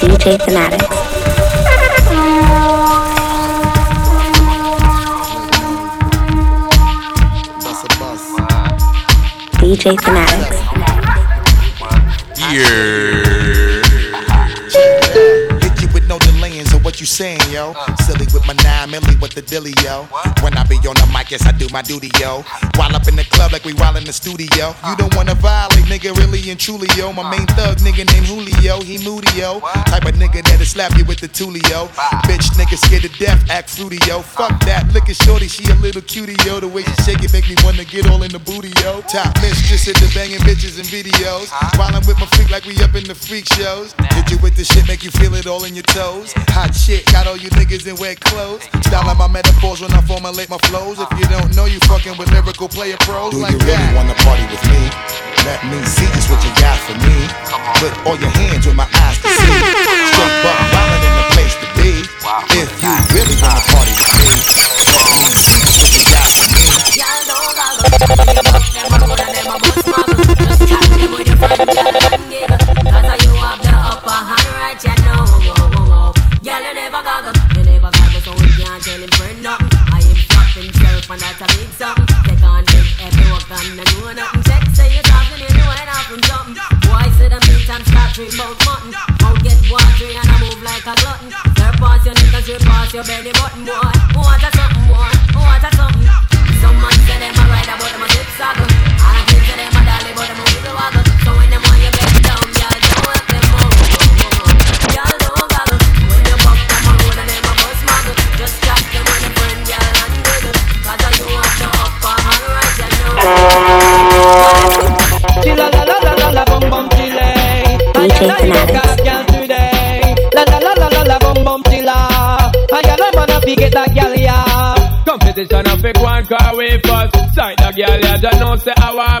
DJ Fanatics. DJ Fanatics. Yeah. Hit you with no delaying, so what you saying, yo? Uh. With my nine milli with the dilly, yo. When I be on the mic, yes, I do my duty, yo. While up in the club like we while in the studio. You don't wanna violate, nigga, really and truly, yo. My main thug, nigga named Julio, he moody, yo. Type of nigga that'll slap you with the tulio. Bitch, nigga scared to death, act fruity, yo. Fuck that, look at shorty, she a little cutie, yo. The way she shake it make me wanna get all in the booty, yo. Top mistress at the banging bitches and videos. While I'm with my freak like we up in the freak shows. Hit you with the shit, make you feel it all in your toes. Hot shit, got all you niggas in wet clothes. Styling my metaphors when I formulate my flows. If you don't know, you fucking with lyrical player pros Do like you really that. wanna party with me? Let me see just what you got for me. Put all your hands with my eyes to see. Straight buck wildin' in the place to be. If you really wanna party with me, let me see just what you got for me. Your belly button, boy. What a something, boy. What a DJ Fanatics. Girl today. La la la la la la bum bum chilla. I got a man up, get that girl yeah. Competition of fake one car way first. Sight the girl, yeah, just know say our bus.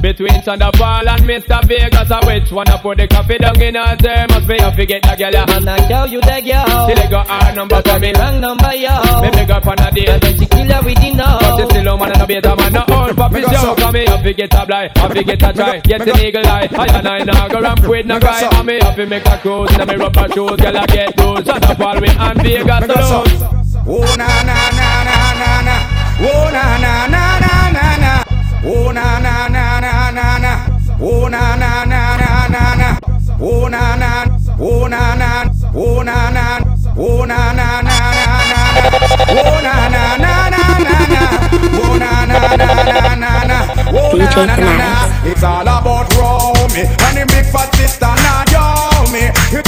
Between Thunderball and Mr. Vegas, I which one I put the coffee down in her there. Must be a forget the girl, yeah. And I tell you the girl. She they got our number for me. Wrong number yo. Me big up on a And then she kill her with the know. But she still a man and a beta man, no old puppy show. Come me up, get a blind, up to get a try. Get an eagle eye. I and I now go ramp with no guy. And me up to make a cruise. And me rubber shoes, girl, I get those. Thunderball with and Vegas alone. Oh na na na na na na. Oh na na na na na na. Oh na na na na na na. Oh na na na na na na. Oh na na. Oh na na. Oh na na. Oh na na na na na. Oh na na na na na na. Oh na na na na na na. Oh na na na na. It's all about Romy and the big fat sister Naomi. You two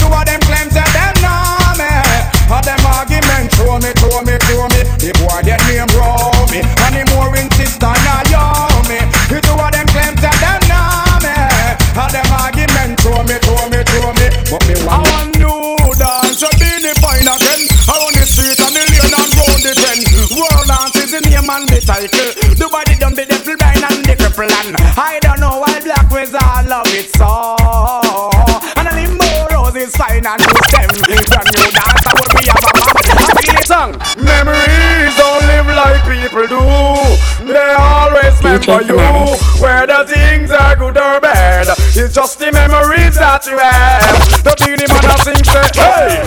remember you. Whether things are good or bad, it's just the memories that you have. The Beenie Man a sing say, hey,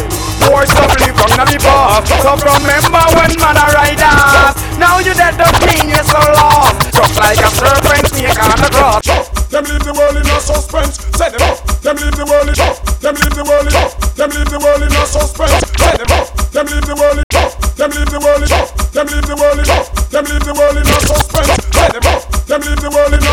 boy stop live from the past. So remember when man ride us. Now you dead don't mean you're so lost. Just like a serpent snake on the cross. Them leave the world in a suspense. Say them up. Them leave the world in Them leave the world in Them leave the world in a suspense. Say them up. Them leave the world in Them leave the world in Them leave the world in Them leave the world in a suspense.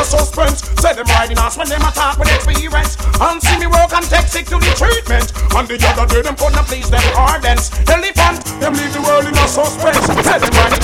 A suspense. Say them riding us when them attack with experience. And see me work and take sick to the treatment. And the other day them couldn't please them ardents. Elephant. Them leave the world in a suspense. Say them riding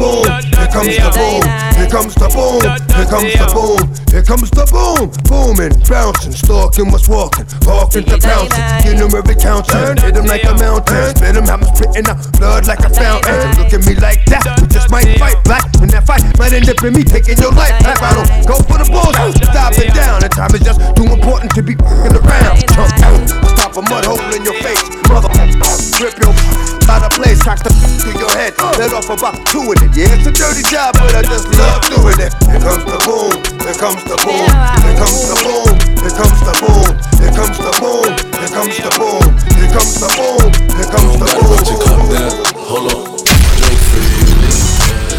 boom. Here comes the boom. Here comes the boom. Here comes the boom. Here comes the boom. Booming, bouncing, stalking what's walking, walking to bouncing. Get them every counter. Hit like a mountain. Spit them, I'm spitting out blood like a fountain. Look at me like that. We just might fight black. In that fight, might end up in me taking your life. Rap, I don't go for the bulls. Stop it down. And time is just too important to be f***ing around. Jump out. Stop a mud hole in your face. Mother, rip your out of place, cock the to your head. Let off about doing it. Yeah, it's a dirty job, but I just love doing it. Here comes the boom. Here comes the boom. Here comes the boom. Here comes the boom. Here comes the boom. Here comes the boom. Here comes the boom. Here comes the boom. Put your cup down. Hold on. Drink freely.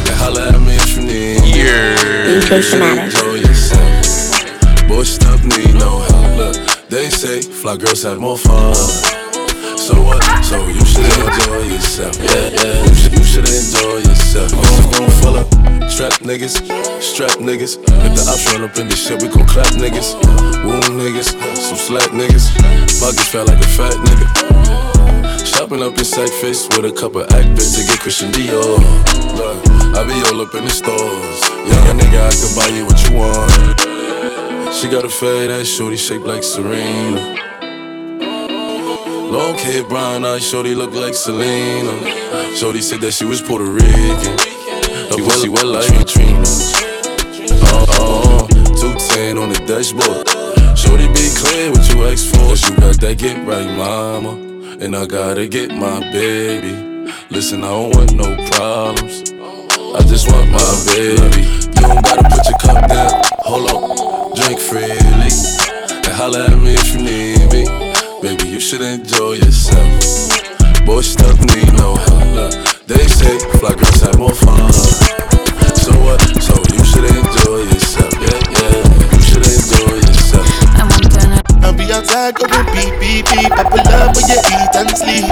And holla at me if you need. Yeah. Enjoy yourself. Boy, stop need no help. Look, they say fly girls have more fun. So what? So you should enjoy yourself. Yeah, yeah. Up. Strap niggas, strap niggas. If the ops run up in this shit, we gon' clap niggas. Wound niggas, some slack niggas. Pockets felt like a fat nigga. Shopping up in sack face with a couple act bits to get Christian Dior. I be all up in the stores. Young nigga, I can buy you what you want. She got a fade ass shorty shaped like Serena. Long hair, brown eyes, shorty look like Selena. Shorty said that she was Puerto Rican. Her pussy wet like Katrina. Oh, oh, 210 on the dashboard. Shorty be clear what you ask for. Cause you got that get right, mama. And I gotta get my baby. Listen, I don't want no problems. I just want my baby. You don't gotta put your cup down. Hold on, drink freely. And holla at me if you need me. Baby, you should enjoy yourself. Boy, stuff need no help. Look, They say fly girls have more fun. So what? So you should enjoy yourself. Yeah, yeah. You should enjoy yourself. I'll be outside going beep, beep, beep. I pull up when you eat and sleep.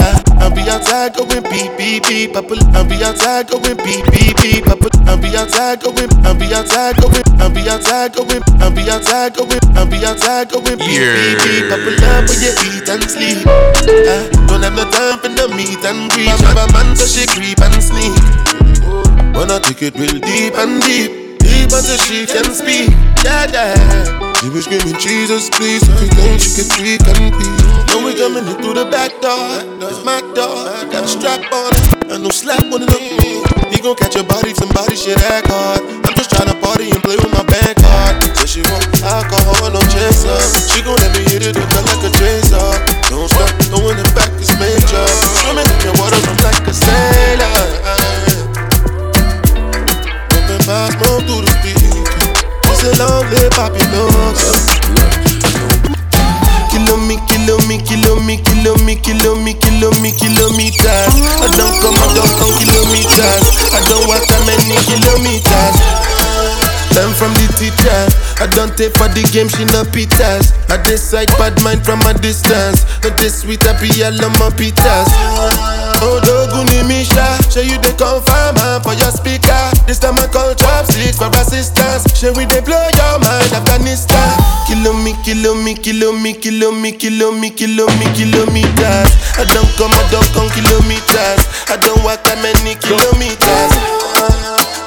Uh, I'll be outside going beep, beep, beep. I I'll be outside going beep, beep, beep. I I'll be outside going, I'll be outside going, I'll be outside going, I'll be outside going, I'll be outside going beep, beep, beep. I pull up when you eat and sleep. Uh, don't have no time for no meet and greet. Have a man so she creep and sneak. Wanna take it real deep and deep, deep until she can speak. Yeah, yeah. She was screaming, Jesus, please. Every time she get weak and weak. Now we coming in through the back door. It's my door. Got a strap on it. And no slap on it. He gon' catch your body, somebody shit act hard. I'm just tryna party and play with my bank card. So she want alcohol, no chaser. She gon' let me hit it her like a chaser. Don't stop, throwing it back is major. Kilometers. I don't walk that many kilometers. I don't take for the game, she no pitas. I decide bad mind from a distance. Not this sweet, I be all on my pitas. Oh, Doguni Misha, show you the confirm for your speaker. This time I call chopsticks for assistance. Show we they blow your mind, Afghanistan. Kilo me, kilo me, kilo me, kilo me, kilo me, kilo me, kilometers. I don't come, I don't come kilometers. I don't walk that many kilometers.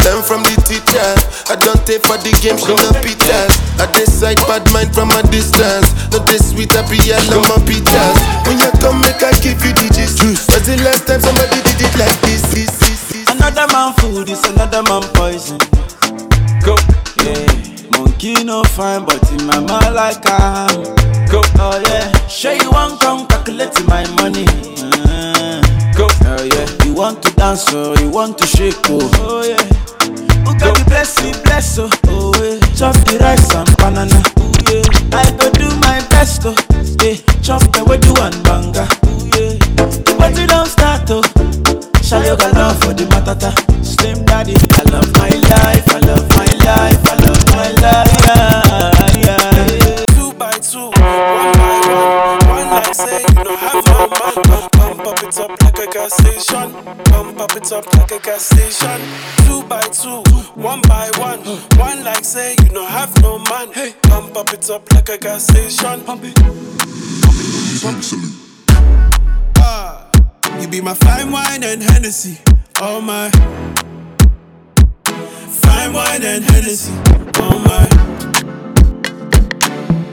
Learn from the teacher. I don't take for the game, she no pitas. I decide bad mind from a distance. Not this sweet, I be all on my pitas. When you come, make I give you digits. What's the last time somebody did it like this? this, this, this. Another man food is another man poison. Go. Yeah, monkey no fine, but in my mind like I'm. Go. Oh yeah, sure you want come calculate my money. Uh, Go. oh yeah, you want to dance or you want to shake oh. Oh yeah, who you bless bless oh. Oh yeah, chop the rice and banana. Oh yeah, I go do my best oh. Yeah, chop the do and banga. Oh yeah, the party don't start oh. Got love for the matata? Slim daddy, I love my life, I love my life, I love my life. Yeah, gas station. Pump up it up like a gas station. Two by two, one by one. One like say you don't have no man. Hey, pump up it up like a gas station. Pump it. Ah, you be my fine wine and Hennessy. Oh my. Fine wine and Hennessy. Oh my.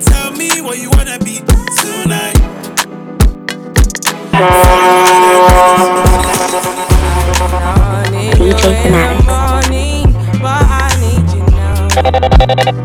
Tell me what you wanna be tonight. DJ Fanatic. morning, but I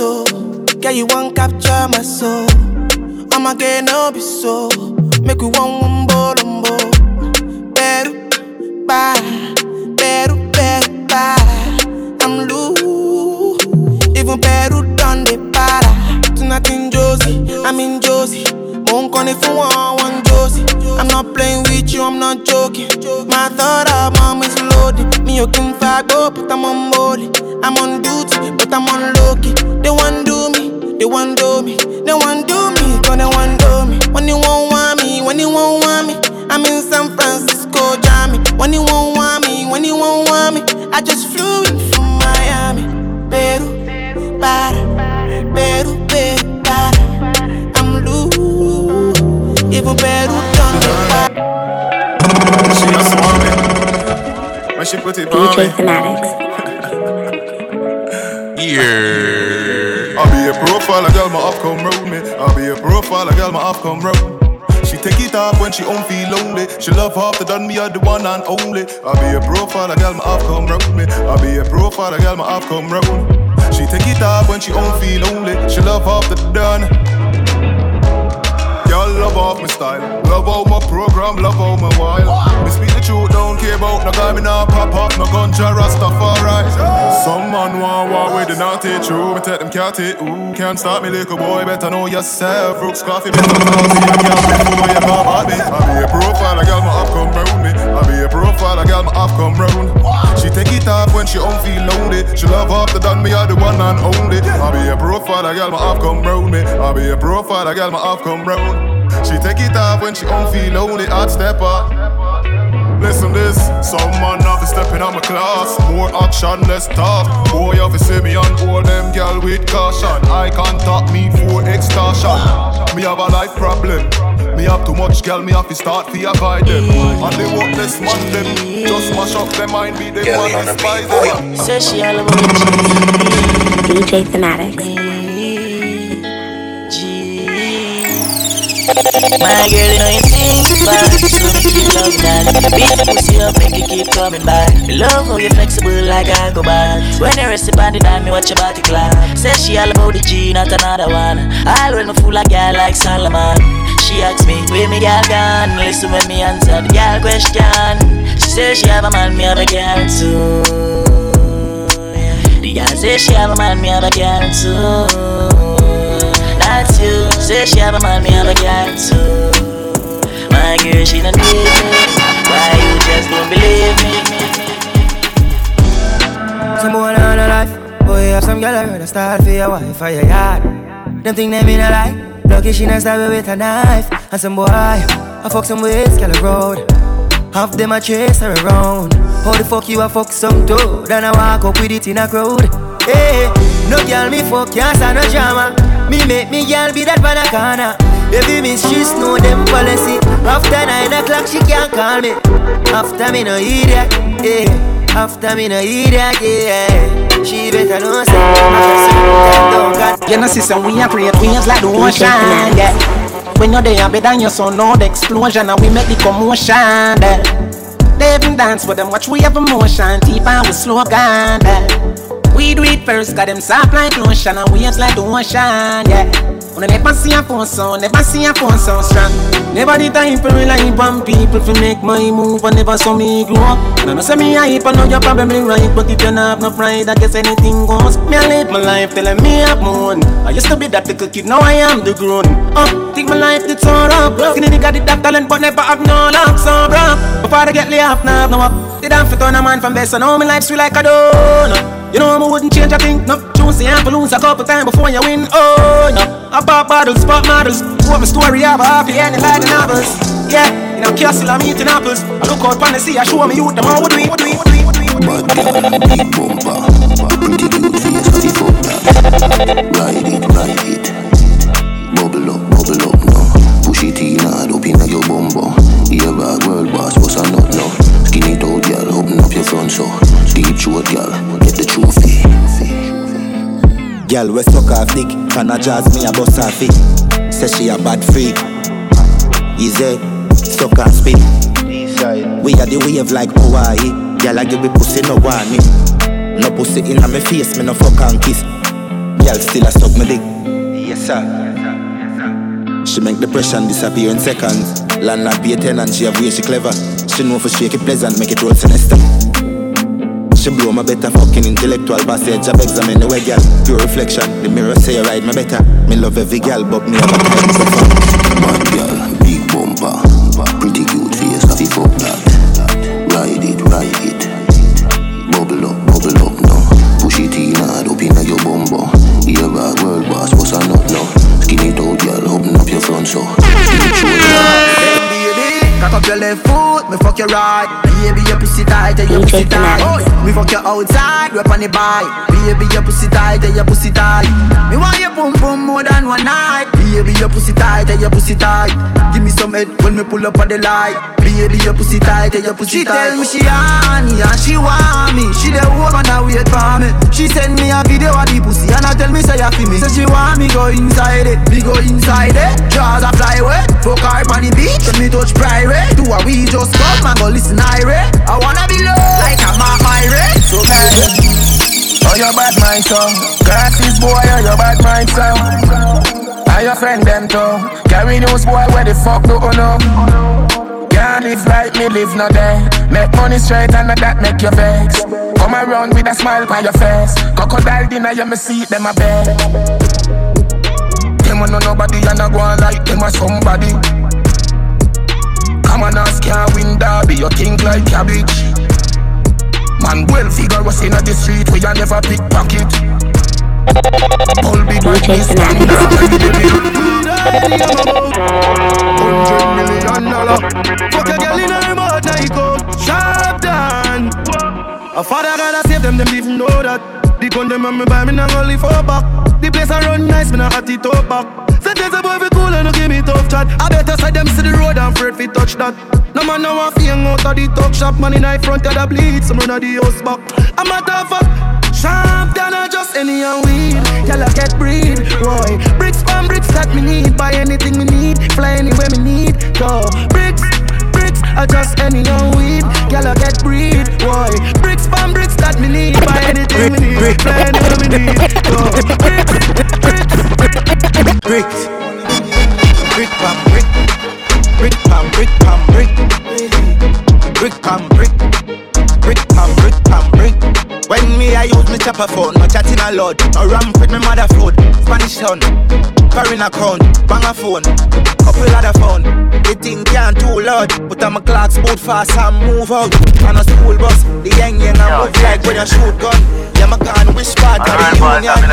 so. Girl, you won't capture my soul. I'ma get no be so. Make we one wumbo lumbo. Beru, bye. Beru, beru, bye. I'm loose. Even Peru done the para. Tonight in Josie, I'm in Josie. Won't call you want one Josie. I'm not playing with you, I'm not joking. My thought of mom is loaded. Me, you can go, but I'm on molly. I'm on duty, but I'm on low I just flew in from Miami, Peru, para, Peru, Peru, para. I'm loose, even Peru done the para. She a woman. When she put it on DJ Fanatics. Yeah. I'll be a profile, a girl my up come round me. I be a profile, a girl my up come round. She take it off when she don't feel lonely. She love half the done me are the one and only. I be a profile, a girl my up come round me. I be a profile, a girl my up come round. She take it off when she don't feel lonely. She love half the done. Love off my style, love all my program, love all my wild. Me speak the truth, don't care about no guy, me nah pop off no gunja Rastafari. Some man want war with the not take true, me take them can't take ooh. Can't stop me, little boy, better know yourself. Rooks coffee, better talk to you, can't before you come at me. I be a profile, a girl my up come round me. I be a profile, a girl my up come round. She take it off when she don't feel lonely. She love off the done me, are the one and only. I be a profile, a girl my up come round me. I be a profile, a girl my up come round. She take it off when she don't feel lonely. step up Listen this, some man have to step in on my class. More action, less talk. Boy, have to see me on all them gal with caution. I can't talk me for extortion. Me have a life problem. Me have too much gal, me have to start to avoid them. And they want this man them. Just mash up their mind, be them one despise them. Say she all about DJ Fanatics. My girl, you know you think bad So me keep loving that. The pussy up, make you keep coming back love how you flexible like I go back When you rest upon the dime, me watch your body clap. Say she all about the G, not another one. All when me fool a girl like Solomon She asks me, where me girl gone? Listen when me answer the girl question. She say she have a man, me have a girl too. The girl she have a man, me have a girl too. That's you. Say she have a man, me have a girl too. My girl, she don't need me. Why you just don't believe me? Some boy on a life. Boy, have some girl heard a start for your wife or your yard. Them think they mean a lie. Lucky she not stab with a knife. And some boy, I fuck some with girl road. Half them a chase her around. How the fuck you a fuck some toad? And I walk up with it in a crowd. Hey, no girl me fuck, can't stand no drama. Me make me girl be that corner. Baby miss, she know them policy. After nine o'clock, she can't call me. After me no idiot, yeah. After me no idiot, yeah. She better know say You know, sister, we are create waves like the ocean, yeah. When you're there, better than your son, no the explosion, and we make the commotion, yeah. They even dance with them, watch we have emotion, deep and we slow down, yeah. We do it first, got them soft like lotion and waves like the ocean, yeah. When I never see a phone sound, never see a phone sound strong. Never the time for rely on people to make my move and never saw me grow up. No, no, say me hype, I know you're probably right, but if you not have no pride, I guess anything goes. Me, I live my life telling me I'm moon. I used to be that little kid, now I am the grown. Uh, think my life did so rough. Skinny nigga did that talent, but never have no luck, so bro. Before I get laid off, now no up. Did I fit on a man from best, so now my life sweet like a donut. You know I wouldn't change a thing, no Juicy and lose a couple times before you win, oh no. I pop bottles, pop models. What my story a happy ending like the novels. Yeah, in a castle I'm eating apples. I look out on the sea, I show me youth, them all do we, what do we, what do we Bad girl, big bumper Pretty cute face, fuck that Ride it, ride it. Bubble up, bubble up now Push it in hard up inna your bumbo Ear bag, world boss, what's a nut now Skinny toe, girl, open up your front so. Deep throat, girl, Girl, we suck off dick, can jazz me a bust off it Say she a bad freak. Easy, suck off spit. We are the wave like Hawaii. Girl, I give me pussy, no want me. No pussy inna me face, me no fuck and kiss. Girl, still a suck me dick. Yes, sir. She make depression disappear in seconds. Landlord pay tenant, she have way she clever. She know for shake it pleasant, make it roll sinister she blow my better fucking intellectual passage Job examine the way girl. Pure reflection The mirror say you ride me better. Me love every girl But me have a Bad girl, big bumper. Pretty cute face, have you fuck that Ride it, ride it. Bubble up, bubble up now Push it in hard up inna your bumbo Ear bag, world boss, what's a nut now Skinny toe girl, open up your front so Up your left foot, me fuck your right. Baby, your pussy tight, and your pussy tight. Me fuck you outside, rep on the bike. Baby, your pussy tight, and your pussy tight. Me want your boom boom more than one night. Baby, your pussy tight, and your pussy tight. Give me some head when me pull up on the light. Baby, your pussy tight, and your pussy she tight. She tell me she honey and she want me. She the woman that wait for me. She send me a video of the pussy and I tell me say you feel me. Say she want me go inside it, me go inside it. Jaws a fly away, fuck her on the beach. Let me touch private. Do a we just come and go listen irate. I wanna be low like I'm my rate. So bad. Oh, your bad mind son Glasses boy, oh, your bad mind son And your friend them too. Carry news boy, where the fuck do you know? Can't live like me, live no day. Make money straight and that make you vex. Come around with a smile on your face. Crocodile dinner, you me see them a bed Them know nobody and I go on like them a somebody. Come on, ask can't win derby, you think like cabbage Man well figure was in the street we a never pickpocket. All big DJ Fanatic. Hundred million dollar. Fuck a girl in now you go sharp down. A father gotta save them, them even know that. The gun them on me buy me, not only for back. The place I run nice, me not hot it up back. Say there's a boy fi cool and no give me tough chat. I better side them see the road and afraid fi touch that. No man now want hang out of the talk shop. Man in front of the bleed, some run of the house back. I'm a tough fuck. Sharp than a just any and weed. Y'all get breed, Roy. Bricks from bricks that me need. Buy anything me need. Fly anywhere me need. Go bricks. Bricks, I just any and weed. Y'all get breed, boy. Bricks from bricks that me need. Buy anything me need. Fly anywhere me need. Go bricks, bricks, bricks, brick pam brick, brick pam brick pam brick, brick pam brick, brick pam brick pam brick. When me I use me chopper phone, no chatting a lot, no ramp with me mother food, Spanish town, foreign account, bang a phone, couple other phone. The thing can't too loud, but I'm a clocks boot fast and move out. On a school bus, the young young I move like with a shoot gun. Yeah, my gun wish part of the union.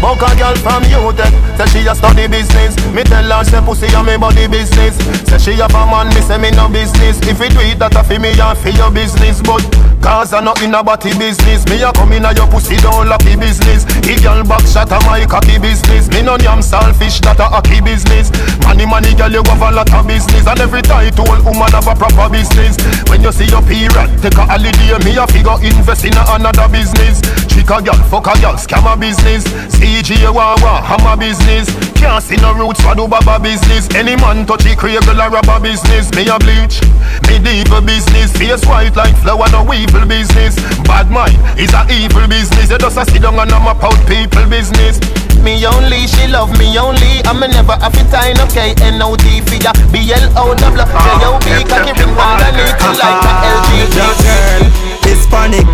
Buck a girl from UTech eh? Say she a study business. Me tell her say pussy a me body business. Say she a a man, me say me no business. If you do it that a fi me and fi your business. But cause I not in a body business. Me a come in a your pussy don't lucky business. The girl back shot a my cocky business. Me no yam selfish that a hockey business. Money money girl you have a lot of business. And every title woman have a proper business. When you see your period take a holiday. Me a figure invest in a another business. Trick a girl, fuck a girl, scam a business CJ Wawa, hammer business. Can't see no roots for do baba business? Any man touch a cradle or rubber business. Me a bleach, medieval business. Face white like flower, no evil business. Bad mind is a evil business. You just a sit down and I'm a out people business me only, she love me only. I'm a never have it time, okay N-O-T for ya. B-L-O double J-O-B Cocky ring underneath you like a LG girl, Hispanic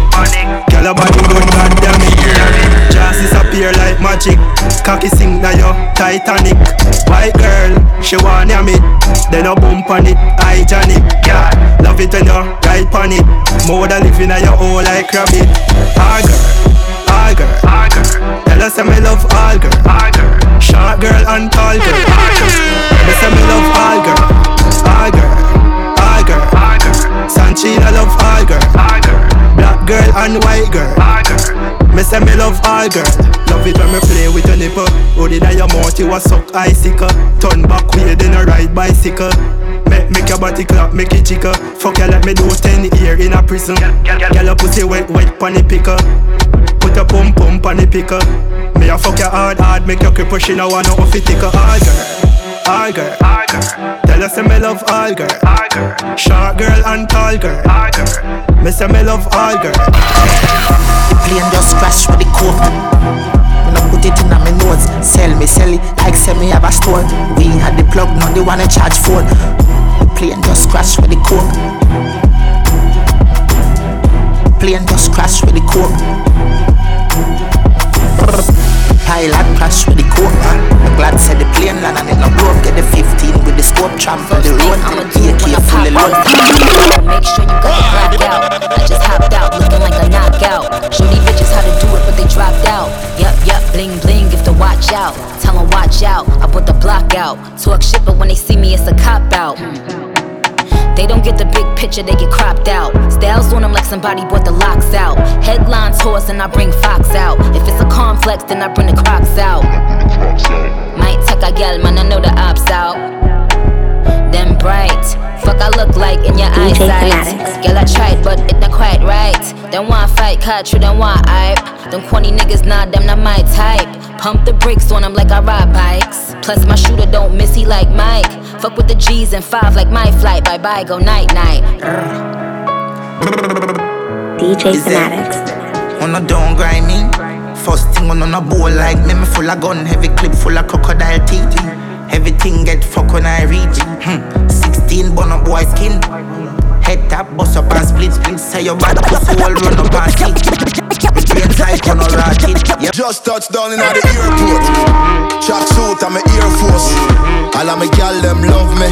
Girl a body good, goddamn it Just disappear like magic. Cocky sing na yo, Titanic. White girl, she want me. Then a bump on it, hygienic yeah. Love it when you ride on it. More than living at your hole like rabbit. Ah girl all girl. All girl. Tell us me love all girl. All girl. Short girl and tall girl. All girl. Me say me love all girl. All girl. All girl. All girl. Sanchina love all girl. All girl. Black girl and white girl. All girl. Me say me love all girl. Love it when me play with your nipple. Oh, Hold it in your mouth, you a suck icicle. Turn back way, then a ride bicycle. Make, make your body clap, make it chicker. Fuck you let me do 10 year in a prison. Girl, your pussy wet, wet, pon picker. Your pump pump on the picker. Me a fuck you hard hard, make your cripple she no want no off it. All girl, all girl, all girl. Tell us say me love all girl, all girl. Short girl and tall girl, all girl. Me say me love all girl. The plane just crash with the coke. Put it in my nose, sell me, sell it like say me have a store. We had the plug, now they wanna charge phone. Plane just crash with the coke. Plane just crash with the coke. the road. I'ma do it when I pop out. Make sure you got the black out. I just hopped out, looking like a knockout. Show these bitches how to do it, but they dropped out. Yup, yup, bling bling, give the watch out. Tell them watch out, I put the block out. Talk shit, but when they see me, it's a cop out. They don't get the big picture, they get cropped out. Styles on them like somebody bought the locks out. Headlines horse and I bring Fox out. If it's a complex, then I bring the crocs out. Might tuck a gal, man, I know the ops out my side. Girl, I look like in your eyes like skills I tried, but it not quite right. Them want fight, catch you, them want hype. Them corny niggas, nah, them not my type. Pump the brakes on them like I ride bikes. Plus, my shooter don't miss, he like Mike. Fuck with the G's and five like my flight. Bye bye, go night night. DJ Fanatics. On a don't grind me. First thing on on a bowl like me, me full of gun, heavy clip full of crocodile teeth. Everything get fucked when I reach. Hmm. 16 bun up boy skin. Head tap, bust up and split split. Say your bad pussy all run up and brain tight a rocket. Just touched down in the airport. Track suit and my Air Force. All of my gal them love me.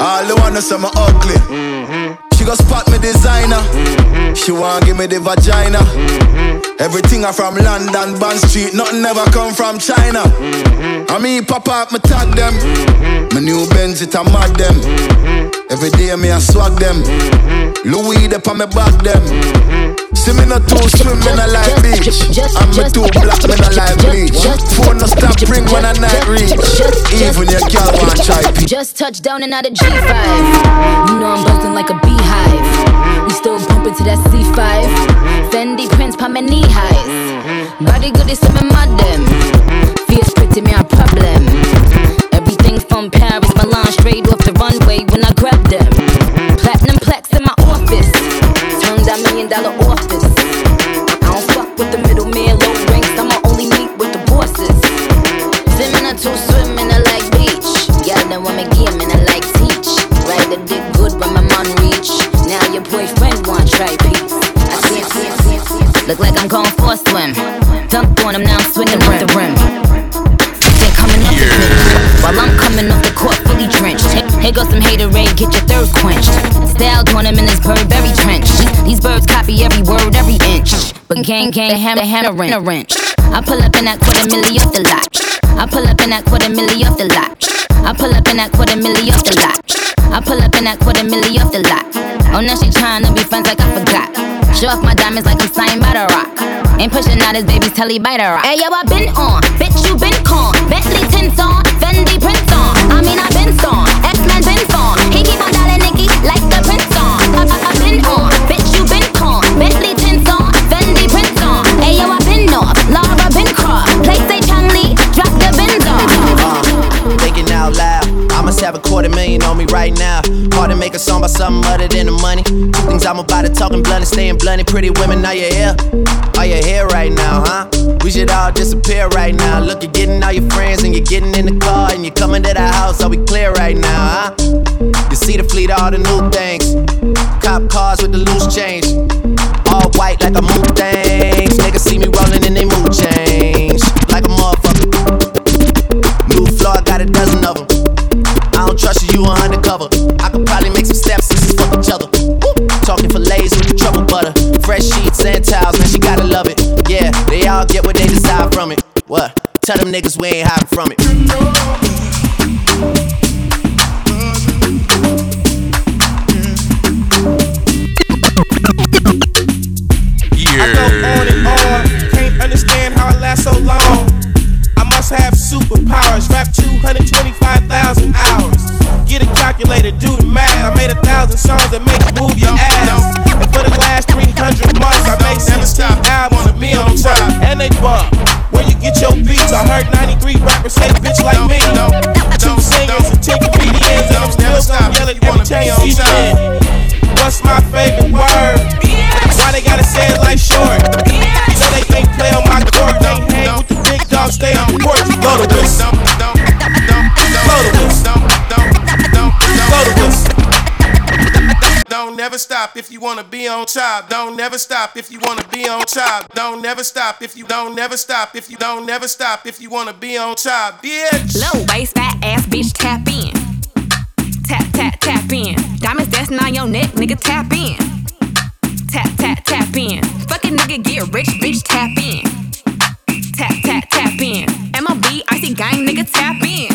All the wanna say me ugly. She go spot me designer. Mm-hmm. She want give me the vagina. Mm-hmm. Everything I from London, Bond Street. Nothing ever come from China. Mm-hmm. I mean, pop up, me tag them. My new Benz, it a mad them. Every day me I swag them. Louis, they on me back them. See me not too swim, me not like beach. I'm me too black, me not like bleach. Phone no stop ring when I night reach. Even your girl want try peach. Just touched down and out of G5. You know I'm buzzing like a beehive. We still bumping to that C5. Fendi prints, pa my knee highs. Body good is some my them. Fierce pretty, me a problem. Everything from Paris, Milan, straight dollar office. I don't fuck with the middleman, low ranks. I'ma only meet with the bosses. Swimming or two swimming, I like beach. Yeah, then me game and I like teach. Ride the dick good when my man reach. Now your boyfriend want try peace. I see it. Look like I'm going for a swim. Dunked on him, now I'm swinging off the rim. They coming up pitch. While I'm coming off the court fully drenched. Here, here goes some haterade, get your thirst quenched. Styled on him in this Burberry trench. These, birds copy every word, every inch. But gang, gang, hammer, hammer, wrench. I pull up in that quarter milli off the lot. I pull up in that quarter milli off the lot. I pull up in that quarter milli off the lot. I pull up in that quarter milli off the lot. Oh, now she tryna be friends like I forgot. Show off my diamonds like I'm signed by the rock. Ain't pushing out his baby's telly by the rock. Hey yo, I been on, bitch you been con. Bentley tints on, Fendi prints on. I mean I been on, He keep on dialing Nicky like the make a song about something other than the money. Two things I'm about to talking blunt and staying blunt. Pretty women, are you here? Are you here right now, huh? We should all disappear right now. Look, you're getting all your friends and you're getting in the car and you're coming to the house. Are we clear right now, huh? You see the fleet, all the new things. Cop cars with the loose change. All white like a moon things. Niggas see me rolling and they mood change. Like a motherfucker. New floor, got a dozen of them. I don't trust you, you are undercover. I they all get what they desire from it. What? Tell them niggas we ain't hiding from it. I go on and on. Can't understand how I last so long. I must have superpowers. Rap 225,000 hours. Get a calculator, do the math. I made a thousand songs that make you move your ass. And for the last 300 months, I made 16 albums to be on top. And they bump. Where you get your beats? I heard 93 rappers say bitch like me. Two singers and 10 comedians. And I'm still gonna yell it every time you see me. What's my favorite word? Why they gotta say it like short? So they can't play on my court. They hang with the big dogs, stay on the court. Blow the whistle. Never stop if you wanna be on top. Don't never stop if you wanna be on top. Don't never stop if you don't never stop if you don't never stop if you wanna be on top, bitch. Low waist, fat ass bitch, tap in. Tap, tap, tap in. Diamonds dancing on your neck, nigga, tap in. Tap, tap, tap in. Fucking nigga, get rich, bitch, tap in. Tap, tap, tap in. MLB, icy gang, nigga, tap in.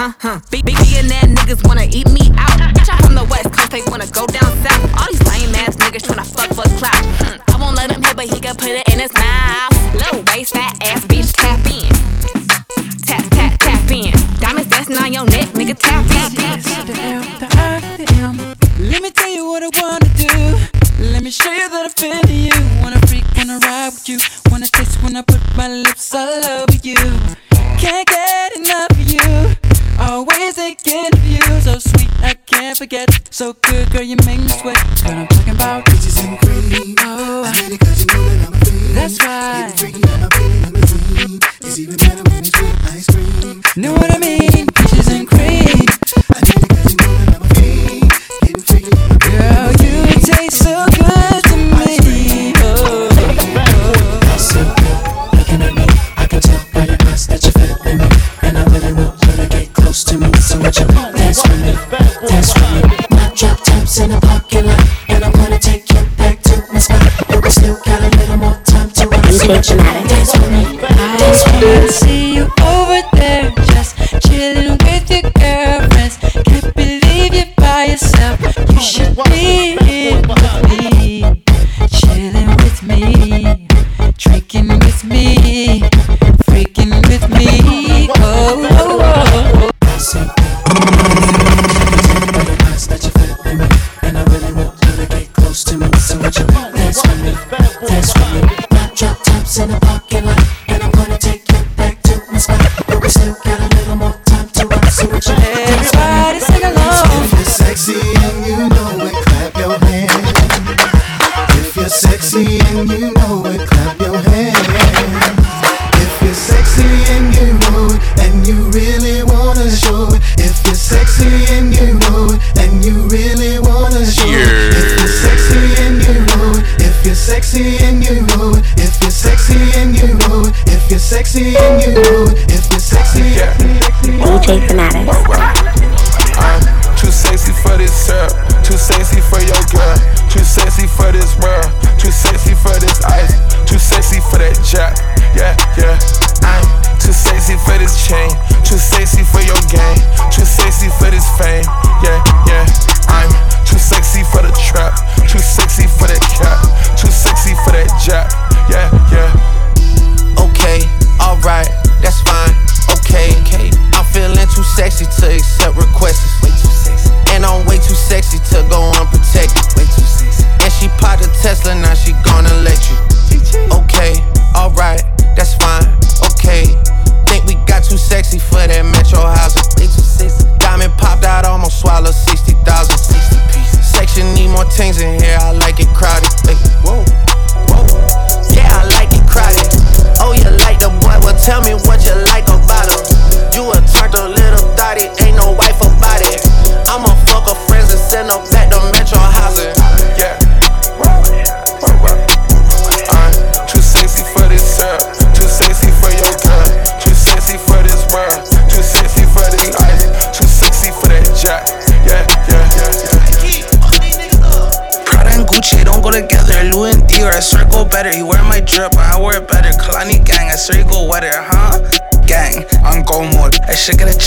Huh, huh. Big, big billionaire niggas wanna eat me out. Bitch, I'm from the west coast, they wanna go down south. All these lame ass niggas tryna fuck for clout. Mm, I won't let him hit, but he can put it in his mouth. Little waist, fat ass bitch, tap in. Tap, tap, tap in. Diamonds dancing on your neck, nigga, tap in. Let me tell you what I wanna do. Let me show you that I feel you. Wanna freak, wanna ride with you. Wanna taste when I put my lips all over you. Can't get enough of you. Always thinking of you. So sweet, I can't forget. So good, girl, you make me sweat. What I'm talking about. Bitches and cream. Oh,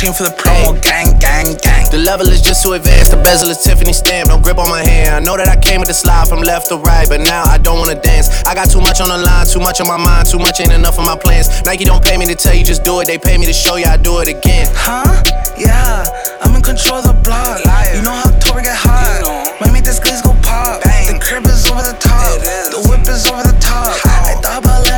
should get a chain for the promo. Gang, gang, gang. The level is just too advanced. The bezel is Tiffany stamp. No grip on my hand. I know that I came with the slide from left to right, but now I don't wanna dance. I got too much on the line, too much on my mind, too much ain't enough of my plans. Nike don't pay me to tell you just do it. They pay me to show you I do it again. Huh? Yeah, I'm in control of the block. You know how October get hot. Might make this glaze go pop. The crib is over the top. The whip is over the top. I thought about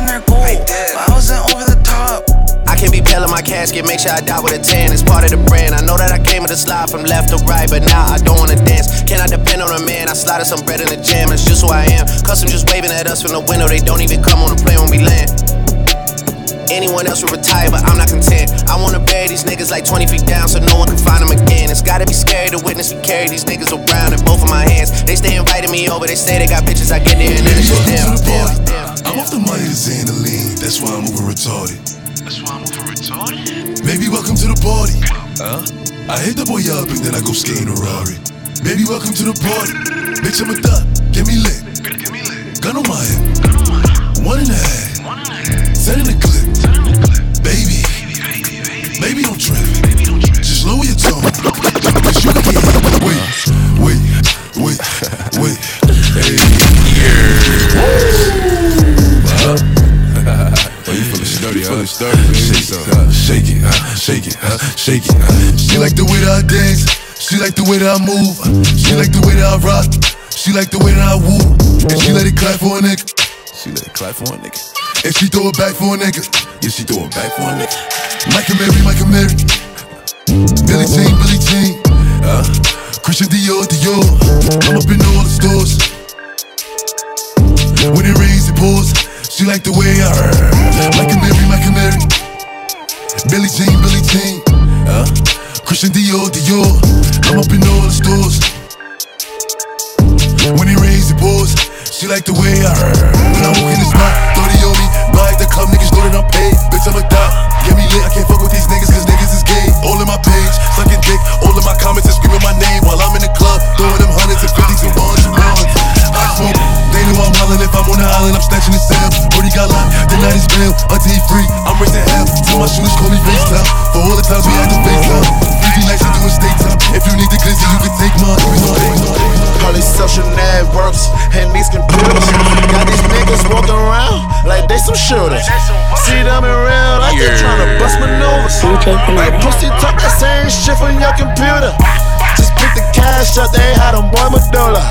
In my casket, make sure I die with a tan. It's part of the brand. I know that I came with a slide from left to right, but now I don't wanna dance. Can I depend on a man? I slided some bread in the jam, it's just who I am. Custom just waving at us from the window, they don't even come on the plane when we land. Anyone else would retire, but I'm not content. I wanna bury these niggas like 20 feet down so no one can find them again. It's gotta be scary to witness me carry these niggas around in both of my hands. They stay inviting me over, they say they got bitches, I get there and then it's just them. them. I'm off the money to Xandaline, that's why I'm moving retarded. That's why I'm Baby, welcome to the party. Huh? I hit the boy up and then I go skating a Rari. Baby, welcome to the party. Bitch, I'm a thot. Get me lit. Gun on my head. One and a half. Set in the clip. Baby. Baby, baby baby don't trip. Just lower your tone. Cause you can get Wait, wait, wait, wait. Hey. Yeah shake it, uh, shake it, uh, shake it. Uh. She like the way that I dance. She like the way that I move. She like the way that I rock. She like the way that I woo. And she let it clap for a nigga. She let it clap for a nigga. And she throw it back for a nigga. Yeah, she throw it back for a nigga. Mike Amiri, Mike Amiri. Billie Jean, Billie Jean. Uh, Christian Dior, Dior. I'm up in all the stores. When it rains, it pours. She like the way I Mike Amiri, Mike Amiri. Billie Jean, Billie Jean. Uh, Christian Dior, Dior. I'm up in all the stores. When it rains, it pours. She like the way I When I walk in the spot, 30 on me. Buy the club, niggas know that I'm paid. Bitch, I'm a dot. Get me lit, I can't fuck with these niggas, cause niggas is gay. All in my page, sucking dick. All in my comments and screaming my name while I'm in the club. Throwing them hundreds and fifties and ones and ones. I smoke. They know I'm hollering if I'm on the island, I'm snatching the cell. Already got locked, the night is real, Until he free, I'm raising hell. Till my shooters call me FaceTime. For all the times we had to FaceTime. 50 nights to do a state time. If you need the glizzy, you can take mine. All these social networks and these computers got these niggas walking around like they some shooters. See them in real life, they tryna bust maneuvers. Like pussy talk that same shit from your computer. Just pick the cash up, they had them boy Medulla.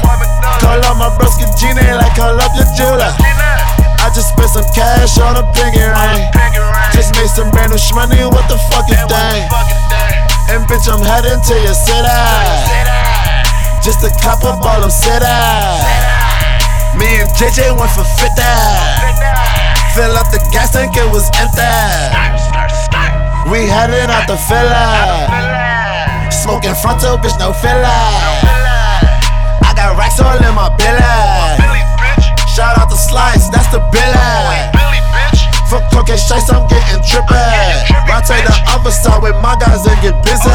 Call up my broski Gina like call up your jeweler. I just spent some cash on a pinky ring. Just made some brand new shmoney, what the fuck is that? And bitch, I'm heading to your city. Just a cop up all them city. Me and JJ went for 50. Fill up the gas tank, it was empty. We headed out the villa. Smoking frontal, bitch, no filler. I got racks all in my belly. Shout out to Slice, that's the billy. Fuck cocaine shites, I'm getting trippy. Right to the other side with my guys and get busy.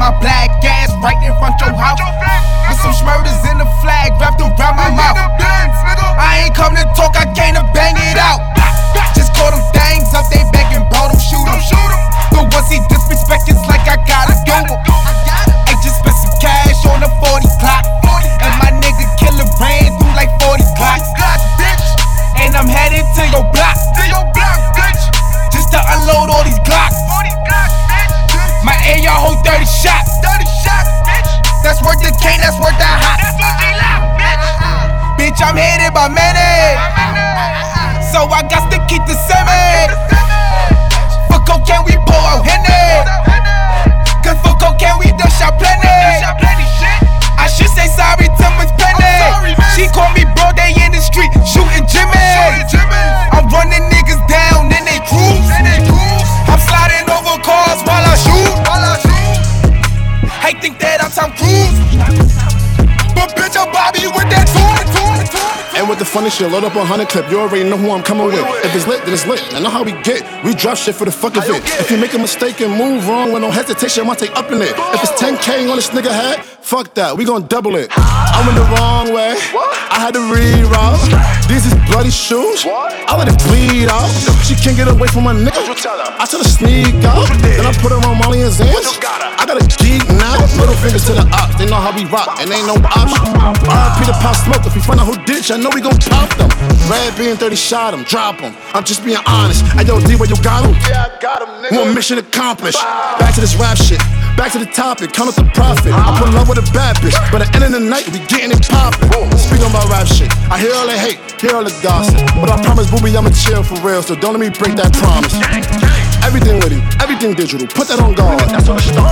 My black ass right in front of your house? With some smurders in the flag wrapped around my mouth. I ain't come to talk, I came to bang it out. Just call them things up, they back and brought them shoot 'em. But once he disrespect, it's like I gotta do him. I just spent some cash on a 40 clock. And my nigga killer ran through like 40 clocks. And I'm headed to your block. Just to unload all these Glocks. My AR hold 30 shots. 30 shots, bitch. That's worth the cane, that's worth the hot. Bitch, Bitch, I'm headed by many. So I got to keep the semi. For cocaine, we pour out Henny. Cause for cocaine, we done shot plenty. I should say sorry to Miss Penny. She called me bro, they in the street shooting Jimmy. I'm running niggas down in they cruise. I'm sliding over cars while I shoot. With the funny shit, load up on 100 clip, you already know who I'm coming with. If it's lit, then it's lit. I know how we get. We drop shit for the fuck of it. If you make a mistake and move wrong with no hesitation, I might take up in it. If it's 10K on this nigga head, fuck that, we gon' double it. I went the wrong way, I had to reroute. These is bloody shoes, I let it bleed out. She can't get away from my nigga. I tell her sneak out, then I put her on Molly and Zans. I got a geek now, middle fingers to the ops. They know how we rock, and ain't no option. RP the pop smoke, if we find out who did I know we gon' pop them. Red being 30 shot him, drop him. I'm just being honest. I yo, D, where you got him? Yeah, I got him, nigga. One mission accomplished. Back to this rap shit. Back to the topic, count up the profit. I put love with a bad bitch, but at the end of the night, we getting it poppin'. Speaking about rap shit, I hear all the hate, hear all the gossip. But I promise, booby, I'ma chill for real, so don't let me break that promise. Everything with you, everything digital, put that on guard.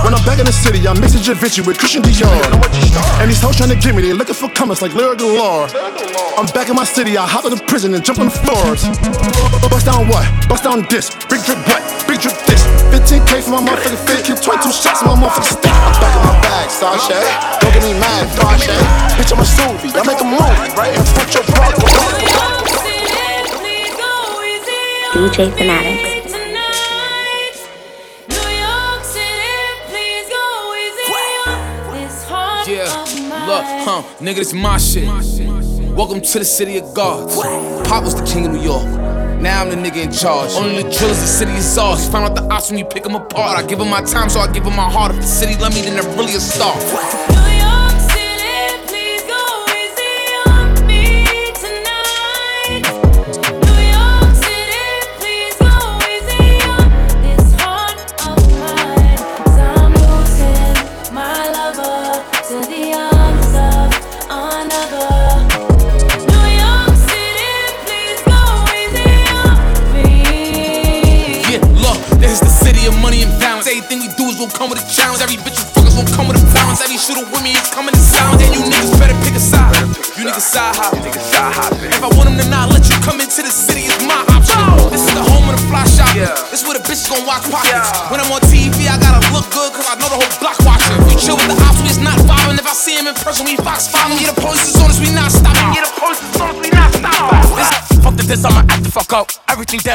When I'm back in the city, I'm mixing Givenchy with Christian Dior. And these hoes trying to get me, they looking for comments like lyrical lore. I'm back in my city, I hop in the prison and jump on the floors. Bust down what? Bust down this. Big drip what? Big drip this. 15k for my motherfucking fit, keep 22 shots in my motherfucking stick. I'm back in my bag, Sashay. Don't get me mad, Sashay. Bitch, I'm a Suvi, I make a movie, right in front your block. DJ Fanatics. Yeah, look, huh, nigga, this my shit. Welcome to the city of gods. Pop was the king of New York. Now I'm the nigga in charge. Only the drillers, the city is ours. Found out the ops when you pick them apart. I give them my time, so I give them my heart. If the city love me, then they're really a star.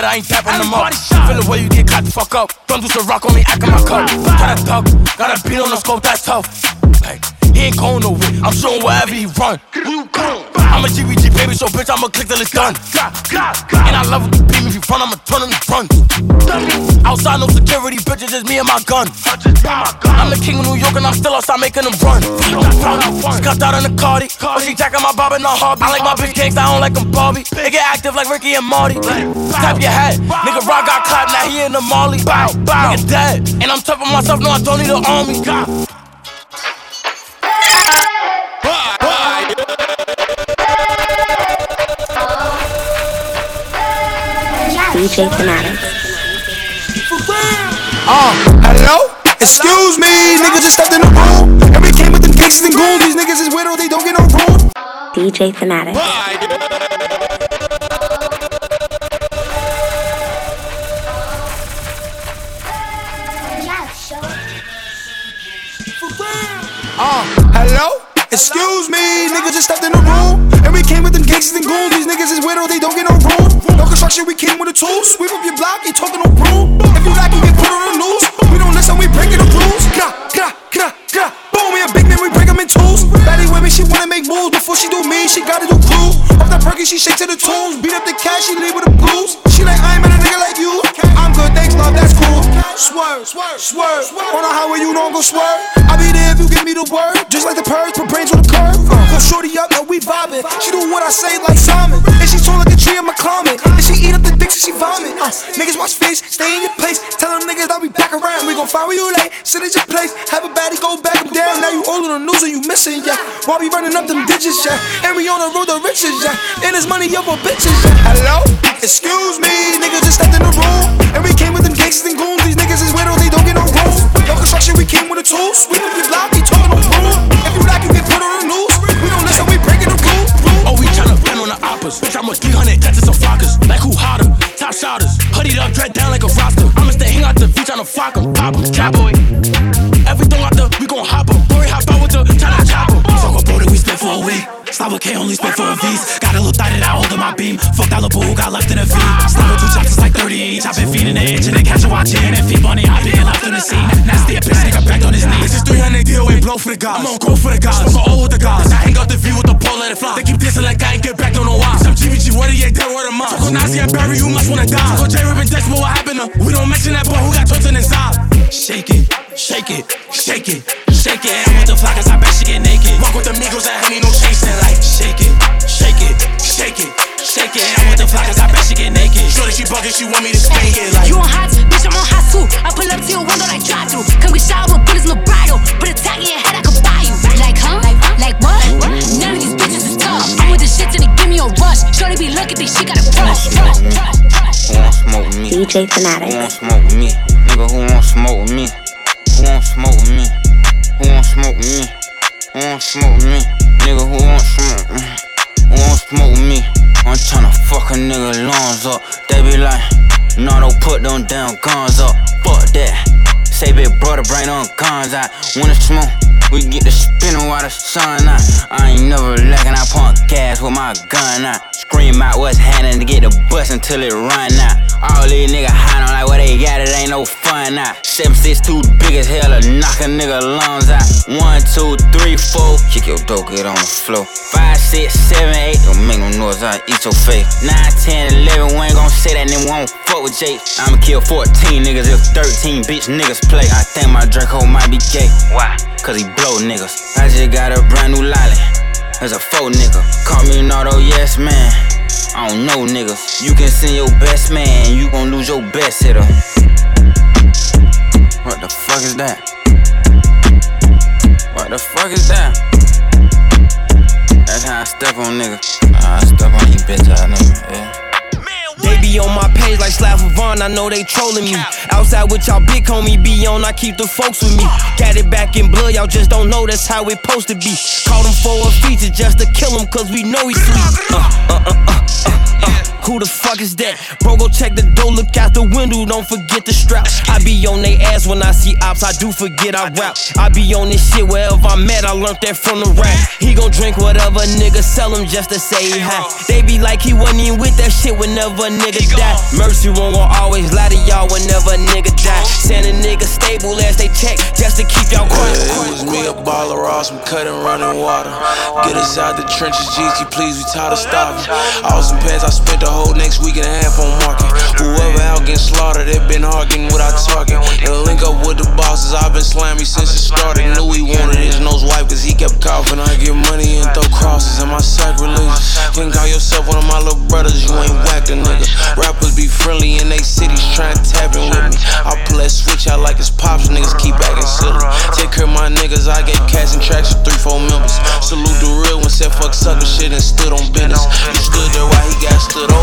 I ain't dapping them up. Feel the way you get caught the fuck up. Don't do some rock on me, act in my cup. Gotta duck, gotta beat on the scope, that's tough. Like, he ain't going nowhere. I'm showing wherever he run. I'm a GBG baby, so bitch, I'ma click till it's done. And I love when you beat me if you front, I'ma turn him to front. Outside, no security, bitches, just me and my gun. I'm the king of New York, and I'm still outside making them run. Cut out in the Cardi, but she jacking my bob in the hobby. I like my bitch gangsta, I don't like them Barbie. They get active like Ricky and Marty. Tap your head, nigga Rock got clapped, now he in the Molly. Bow, bow, nigga dead. And I'm tough on myself, no, I don't need an army. DJ Fanatic. Uh, hello? Excuse me, niggas just stepped in the room. And we came with them gangsters and goons. These niggas is widow, they don't get no room. DJ Fanatic. Uh, hello? Excuse me, niggas just stepped in the room. And we came with them gangsters and goons. These niggas is widow, they don't get no room. No construction, we came with a tool. Sweep up your block, ain't talking no broom. If you like, you get put on the news. We don't listen, we breaking the rules. Gah, gah, gah, gah. Boom, we a big man, we break 'em in. Baddie with me, she wanna make moves. Before she do me, she gotta do crew. Off the perky, she shake to the tunes. Beat up the cash, she leave with the blues. She like, I ain't met a nigga like you. I'm good, thanks, love, that's cool. Swerve, swerve, swerve. On the highway, you don't go swerve. I'll be there if you give me the word. Just like the purge, put brains on the curve. Go shorty up, now we vibing. She do what I say like Simon. And tall like a tree in my climate. And she eat up the dicks and she vomit. Uh, niggas watch face, stay in your place. Tell them niggas I'll be back around. We gon' find where you late. Sit at your place. Have a baddie go back and down. Now you all on the news and you missing, yeah. While we running up them digits, yeah. And we on the road to riches, yeah. And it's money up for bitches, yeah. Hello? Excuse me, niggas just stepped in the room. And we came with them gangsters and goons. These niggas is widows, they don't get no room. No construction, we came with a tool. Sweep up your block, they talking no room. If you like, you get put on the news. On the oppas. Bitch, I'm a 300, that's some flockers. Like who hotter? Top shotters. Hoodied up, dread down like a roster. I'ma stay hang out the beach tryna flock 'em. Pop 'em, cowboy. Everything out the, we gon' hop 'em. Worry, hop out with the, tryna chop 'em. Fuck a border, we spent for a week. Stop with K, only spent for a V's. Got a little thought that I hold in my blow for the guys. I'm on go for the guys. Smoke all with the guys. I hang out the view with the pole, let it fly. They keep dissing like I ain't get back, don't know why. Some GBG, what he ain't dead, word of mine. Talk on Nazi and Barry, you must wanna die. Talk on J Rip and Dex, what happened to? We don't mention that boy who got tortured inside. Shake it, shake it, shake it, shake it. And with the flockers, I bet she get naked. Walk with the Migos and Henny, no chasing. Like shake it, shake it, shake it, shake it. And with the flockers, I bet she get naked. Shorty, she bugging, she want me to spank it like. You on hot, bitch, I'm on hot too. I pull up to your window like drive through. Come get shot with bullets, no bridle. Put a tag in your head, I could buy you. Like, huh? Like what? None of these bitches is tough. I'm with the shit till they give me a rush. Shorty be looking, think she got a brush. Who want smoke with me? DJ Fanatic. Who want smoke with me? Nigga, who want smoke with me? Who want smoke with me? Who want smoke with me? Who want smoke with me? Nigga, who want smoke? with me? Who want smoke with me? I'm tryna fuck a nigga lungs up. They be like, no, don't put them damn guns up. Fuck that. Say big brother, bring them guns out. Wanna smoke? We get the spinning while the sun out. I ain't never lacking, I pump gas with my gun out. Scream out what's happening to get the bus until it run out. All these niggas hiding like what they got, it ain't no fun wildin' out. 762 big as hell to knock a nigga lungs out. One, two, three, four. Kick your dope, get on the floor. Five, six, seven, eight. Don't make no noise, I eat your face. Nine, ten, eleven. We ain't gon' say that, we won't fuck with Jake. I'ma kill 14 niggas if 13 bitch niggas play. I think my Draco might be gay. Why? Cause he blow niggas. I just got a brand new lolly. There's a faux nigga. Call me Nardo, yes man. I don't know niggas. You can send your best man, you gon' lose your best hitter. What the fuck is that? What the fuck is that? That's how I step on niggas. I step on you bitch ass nigga, yeah. Be on my page like Slav Vaughn, I know they trolling me. Outside with y'all big homie be on, I keep the folks with me. Got it back in blood, y'all just don't know that's how it supposed to be. Called him for a feature just to kill him, cause we know he sleep. Uh, uh, uh, uh, uh, uh. Who the fuck is that? Bro, go check the door, look out the window, don't forget the strap. I be on they ass when I see ops, I do forget I rap. I be on this shit wherever I'm at, I learned that from the rap. He gon' drink whatever nigga sell him just to say hi. They be like he wasn't even with that shit whenever a nigga die. Mercy won't always lie to y'all whenever a nigga die. Send a nigga stable as they check just to keep y'all quiet. Yeah, it was me, a baller, Ross, I'm cutting running water. Get us out the trenches, GT, please, we tired of stopping. All some pants, I spent the whole next week and a half on market. Whoever out getting slaughtered, they been arguing without talking. And link up with the bosses, I've been slamming since it started. Knew he wanted his nose wipe, cause he kept coughing. I get money and throw crosses, am I sacrilegious? You can call yourself one of my little brothers, you ain't whacked a nigga. Rappers be friendly in they cities, trying to tap in with me. I pull that switch out like it's pops, niggas keep acting silly. Take care of my niggas, I get cash and tracks with three, four members. Salute the real one, said fuck sucker shit and stood on business. You stood there while he got stood over,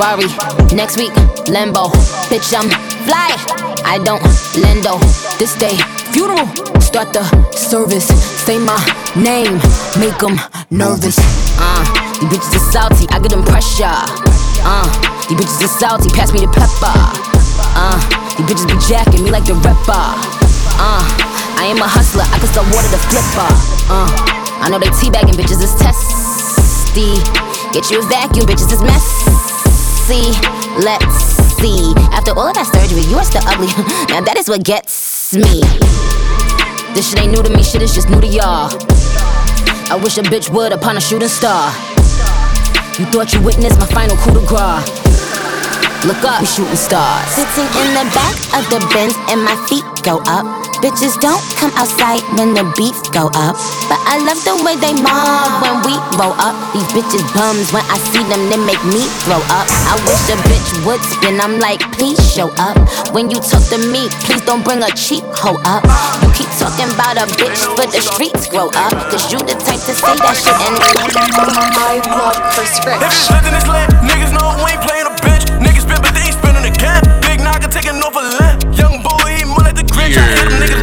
Next week, Lambo. Bitch, I'm fly. I don't lendo. This day, funeral. Start the service. Say my name. Make them nervous. Uh, these bitches are salty. I get them pressure. Uh, these bitches are salty. Pass me the pepper. Uh, these bitches be jacking me like the rapper. Uh, I am a hustler. I can sell water to flipper. Uh, I know they teabagging bitches is testy. Get you a vacuum, bitches is messy. See, let's see. After all of that surgery, you are still ugly. now that is what gets me. This shit ain't new to me, shit is just new to y'all. I wish a bitch would upon a shooting star. You thought you witnessed my final coup de grace. Look up, we shooting stars. Sitting in the back of the Benz and my feet go up. Bitches don't come outside when the beef go up. But I love the way they mob when we roll up. These bitches bums when I see them, they make me throw up. I wish a bitch would spin. I'm like, please show up. When you talk to me, please don't bring a cheap hoe up. You keep talking about a bitch, but the streets grow up. Cause you the type to say that shit and I love Chris Rich. If it's nothing is lit, niggas know we ain't playing a bitch. Niggas spin, but they ain't spinning again. Big knocker taking off more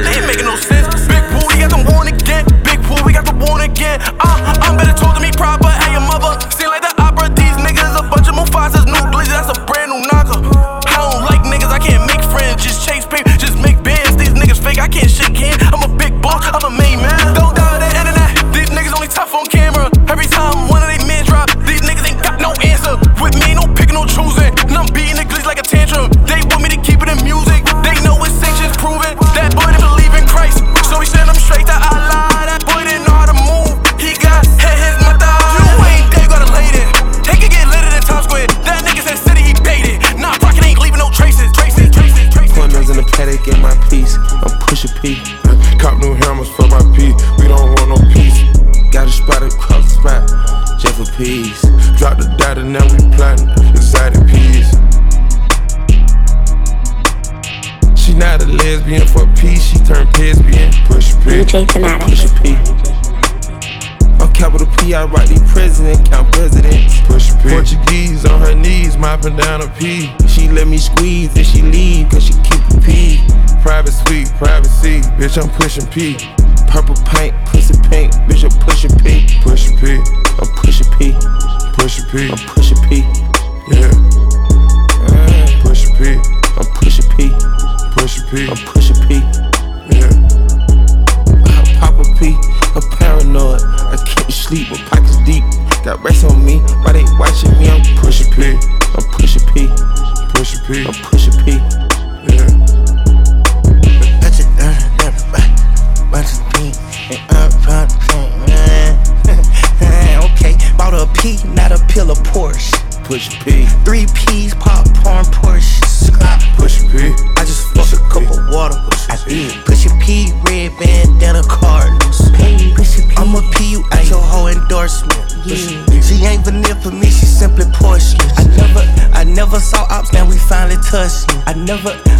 mopping down a P. She let me squeeze and she leave, cause she keep a P. Private suite, privacy, bitch, I'm pushing P. Purple paint, pussy pink, bitch, I'm pushing P. Push P. I'm pushing P. Push P. I'm pushing P. Yeah. Uh, push P. I'm pushing P. Push P. I'm pushing P. Yeah. I pop a P, a paranoid. I can't sleep, my pockets deep. Got rest on me, why they watching me? I'm pushing P. I'm pushing P. Push pushing P. Yeah. Everybody. Bunch of P. And up front, Okay, bought a P, not a pill of Porsche. Push P. finally I never,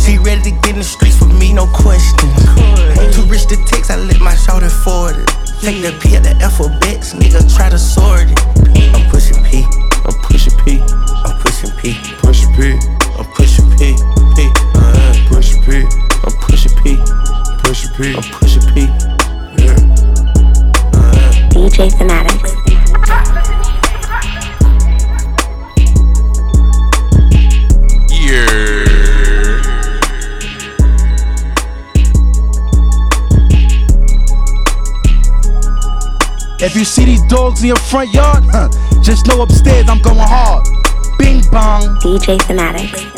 dogs in your front yard, huh, just know upstairs I'm going hard. Bing bong. DJ Fanatics.